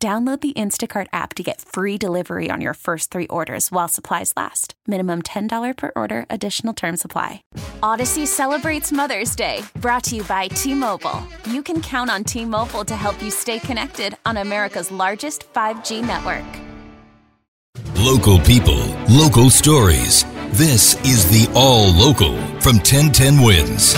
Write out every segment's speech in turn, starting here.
Download the Instacart app to get free delivery on your first three orders while supplies last. Minimum $10 per order, additional term supply. Audacy celebrates Mother's Day, brought to you by T Mobile. You can count on T Mobile to help you stay connected on America's largest 5G network. Local people, local stories. This is the All Local from 1010 Wins.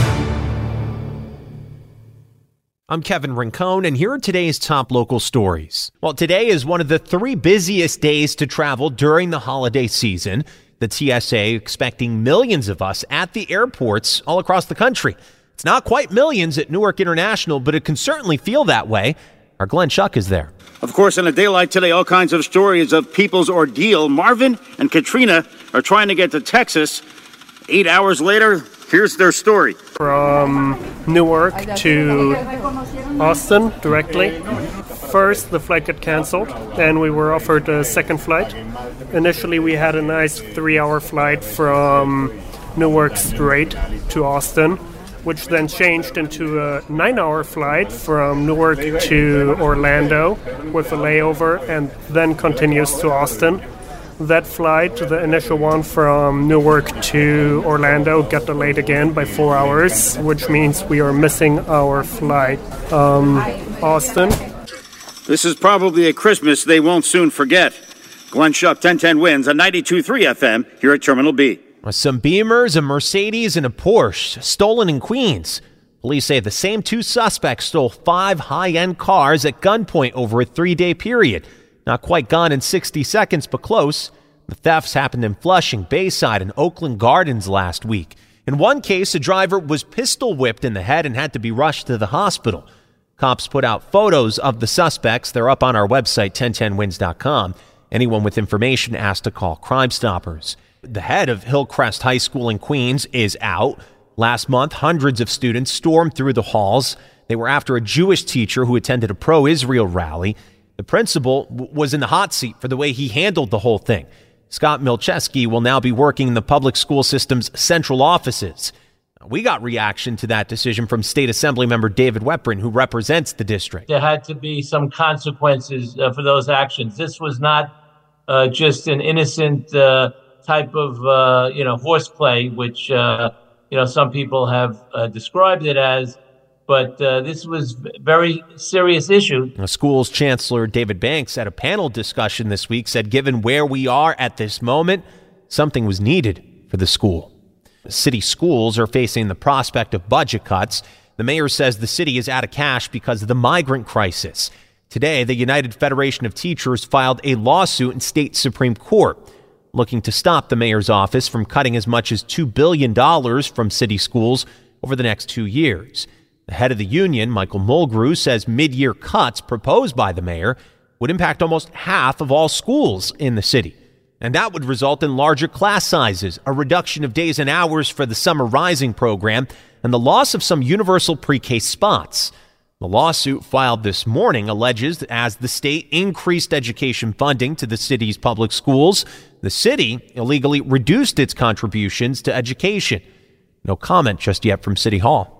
I'm Kevin Rincon, and here are today's top local stories. Well, today is one of the three busiest days to travel during the holiday season. The TSA expecting millions of us at the airports all across the country. It's not quite millions at Newark International, but it can certainly feel that way. Our Glenn Schuck is there. Of course, in a day like today, all kinds of stories of people's ordeal. Marvin and Katrina are trying to get to Texas. Eight hours later, here's their story. From Newark to Austin directly. First, the flight got canceled, and we were offered a second flight. Initially, we had a nice three hour flight from Newark straight to Austin, which then changed into a nine hour flight from Newark to Orlando with a layover and then continues to Austin that flight, the initial one from Newark to Orlando, got delayed again by four hours, which means we are missing our flight. Um, Austin. This is probably a Christmas they won't soon forget. Glenn Schuck, 1010 wins on 92.3 FM here at Terminal B. Some Beamers, a Mercedes, and a Porsche stolen in Queens. Police say the same two suspects stole five high end cars at gunpoint over a three day period. Not quite gone in 60 seconds, but close. The thefts happened in Flushing, Bayside, and Oakland Gardens last week. In one case, a driver was pistol whipped in the head and had to be rushed to the hospital. Cops put out photos of the suspects. They're up on our website, 1010wins.com. Anyone with information asked to call Crime Stoppers. The head of Hillcrest High School in Queens is out. Last month, hundreds of students stormed through the halls. They were after a Jewish teacher who attended a pro Israel rally. The principal w- was in the hot seat for the way he handled the whole thing. Scott Milcheski will now be working in the public school system's central offices. We got reaction to that decision from State Assembly member David Weprin, who represents the district. There had to be some consequences uh, for those actions. This was not uh, just an innocent uh, type of, uh, you know, horseplay, which, uh, you know, some people have uh, described it as but uh, this was a very serious issue. The school's chancellor David Banks at a panel discussion this week said given where we are at this moment, something was needed for the school. City schools are facing the prospect of budget cuts. The mayor says the city is out of cash because of the migrant crisis. Today, the United Federation of Teachers filed a lawsuit in state Supreme Court looking to stop the mayor's office from cutting as much as $2 billion from city schools over the next two years. Head of the union, Michael Mulgrew, says mid year cuts proposed by the mayor would impact almost half of all schools in the city. And that would result in larger class sizes, a reduction of days and hours for the Summer Rising program, and the loss of some universal pre K spots. The lawsuit filed this morning alleges that as the state increased education funding to the city's public schools, the city illegally reduced its contributions to education. No comment just yet from City Hall.